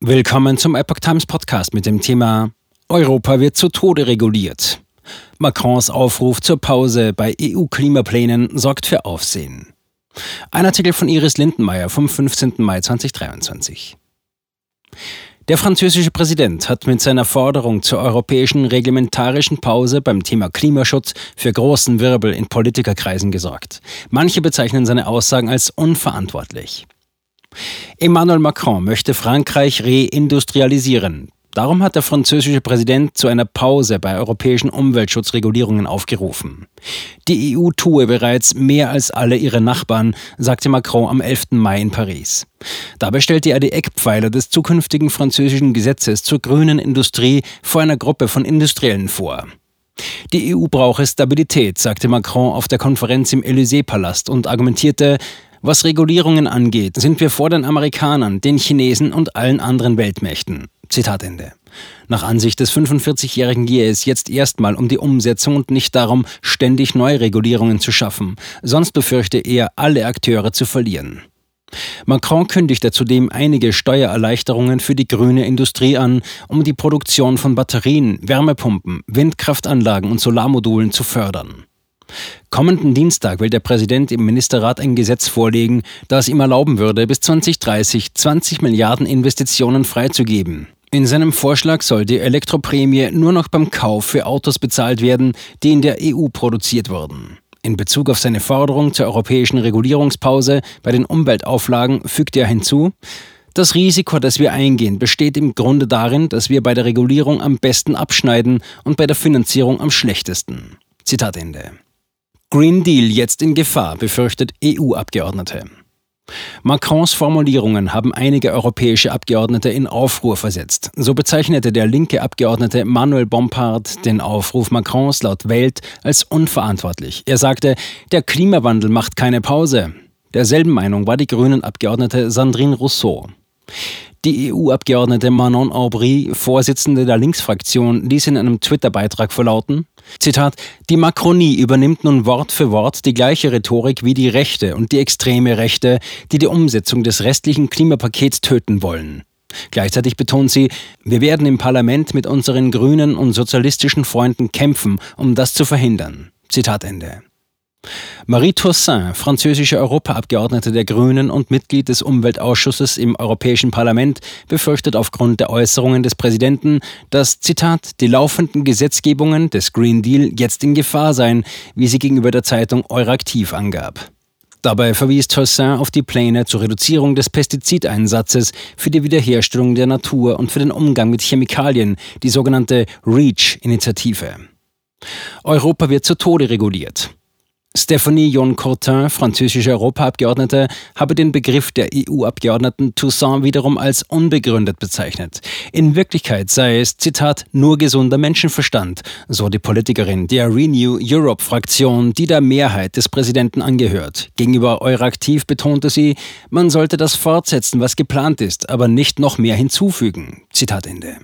Willkommen zum Epoch Times Podcast mit dem Thema Europa wird zu Tode reguliert. Macrons Aufruf zur Pause bei EU-Klimaplänen sorgt für Aufsehen. Ein Artikel von Iris Lindenmeier vom 15. Mai 2023. Der französische Präsident hat mit seiner Forderung zur europäischen reglementarischen Pause beim Thema Klimaschutz für großen Wirbel in Politikerkreisen gesorgt. Manche bezeichnen seine Aussagen als unverantwortlich. Emmanuel Macron möchte Frankreich reindustrialisieren. Darum hat der französische Präsident zu einer Pause bei europäischen Umweltschutzregulierungen aufgerufen. Die EU tue bereits mehr als alle ihre Nachbarn, sagte Macron am 11. Mai in Paris. Dabei stellte er die Eckpfeiler des zukünftigen französischen Gesetzes zur grünen Industrie vor einer Gruppe von Industriellen vor. Die EU brauche Stabilität, sagte Macron auf der Konferenz im Élysée-Palast und argumentierte, was Regulierungen angeht, sind wir vor den Amerikanern, den Chinesen und allen anderen Weltmächten. Zitat Ende. Nach Ansicht des 45-Jährigen gehe es jetzt erstmal um die Umsetzung und nicht darum, ständig neue Regulierungen zu schaffen. Sonst befürchte er, alle Akteure zu verlieren. Macron kündigte zudem einige Steuererleichterungen für die grüne Industrie an, um die Produktion von Batterien, Wärmepumpen, Windkraftanlagen und Solarmodulen zu fördern. Kommenden Dienstag will der Präsident im Ministerrat ein Gesetz vorlegen, das ihm erlauben würde, bis 2030 20 Milliarden Investitionen freizugeben. In seinem Vorschlag soll die Elektroprämie nur noch beim Kauf für Autos bezahlt werden, die in der EU produziert wurden. In Bezug auf seine Forderung zur europäischen Regulierungspause bei den Umweltauflagen fügt er hinzu, das Risiko, das wir eingehen, besteht im Grunde darin, dass wir bei der Regulierung am besten abschneiden und bei der Finanzierung am schlechtesten. Zitat Ende. Green Deal jetzt in Gefahr, befürchtet EU-Abgeordnete. Macrons Formulierungen haben einige europäische Abgeordnete in Aufruhr versetzt. So bezeichnete der linke Abgeordnete Manuel Bompard den Aufruf Macrons laut Welt als unverantwortlich. Er sagte, der Klimawandel macht keine Pause. Derselben Meinung war die grünen Abgeordnete Sandrine Rousseau. Die EU-Abgeordnete Manon Aubry, Vorsitzende der Linksfraktion, ließ in einem Twitter-Beitrag verlauten, Zitat, die Makronie übernimmt nun Wort für Wort die gleiche Rhetorik wie die Rechte und die extreme Rechte, die die Umsetzung des restlichen Klimapakets töten wollen. Gleichzeitig betont sie, wir werden im Parlament mit unseren grünen und sozialistischen Freunden kämpfen, um das zu verhindern. Zitat Ende. Marie Toussaint, französische Europaabgeordnete der Grünen und Mitglied des Umweltausschusses im Europäischen Parlament, befürchtet aufgrund der Äußerungen des Präsidenten, dass, Zitat, die laufenden Gesetzgebungen des Green Deal jetzt in Gefahr seien, wie sie gegenüber der Zeitung Euraktiv angab. Dabei verwies Toussaint auf die Pläne zur Reduzierung des Pestizideinsatzes für die Wiederherstellung der Natur und für den Umgang mit Chemikalien, die sogenannte REACH-Initiative. Europa wird zu Tode reguliert. Stephanie Jon Courtin, französische Europaabgeordnete, habe den Begriff der EU-Abgeordneten Toussaint wiederum als unbegründet bezeichnet. In Wirklichkeit sei es, Zitat, nur gesunder Menschenverstand, so die Politikerin der Renew Europe-Fraktion, die der Mehrheit des Präsidenten angehört. Gegenüber Euraktiv betonte sie, man sollte das fortsetzen, was geplant ist, aber nicht noch mehr hinzufügen. Zitat Ende.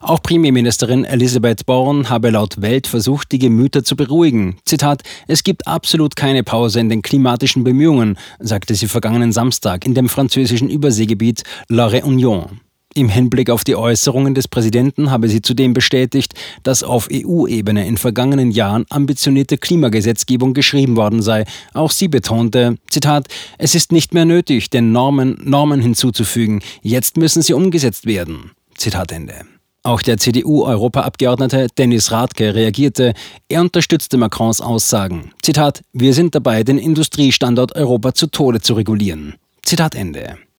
Auch Premierministerin Elisabeth Born habe laut Welt versucht, die Gemüter zu beruhigen. Zitat: Es gibt absolut keine Pause in den klimatischen Bemühungen, sagte sie vergangenen Samstag in dem französischen Überseegebiet La Réunion. Im Hinblick auf die Äußerungen des Präsidenten habe sie zudem bestätigt, dass auf EU-Ebene in vergangenen Jahren ambitionierte Klimagesetzgebung geschrieben worden sei. Auch sie betonte, Zitat, es ist nicht mehr nötig, den Normen Normen hinzuzufügen. Jetzt müssen sie umgesetzt werden. Zitat Ende. Auch der CDU-Europaabgeordnete Dennis Radke reagierte. Er unterstützte Macrons Aussagen. Zitat: Wir sind dabei, den Industriestandort Europa zu Tode zu regulieren. Zitat Ende.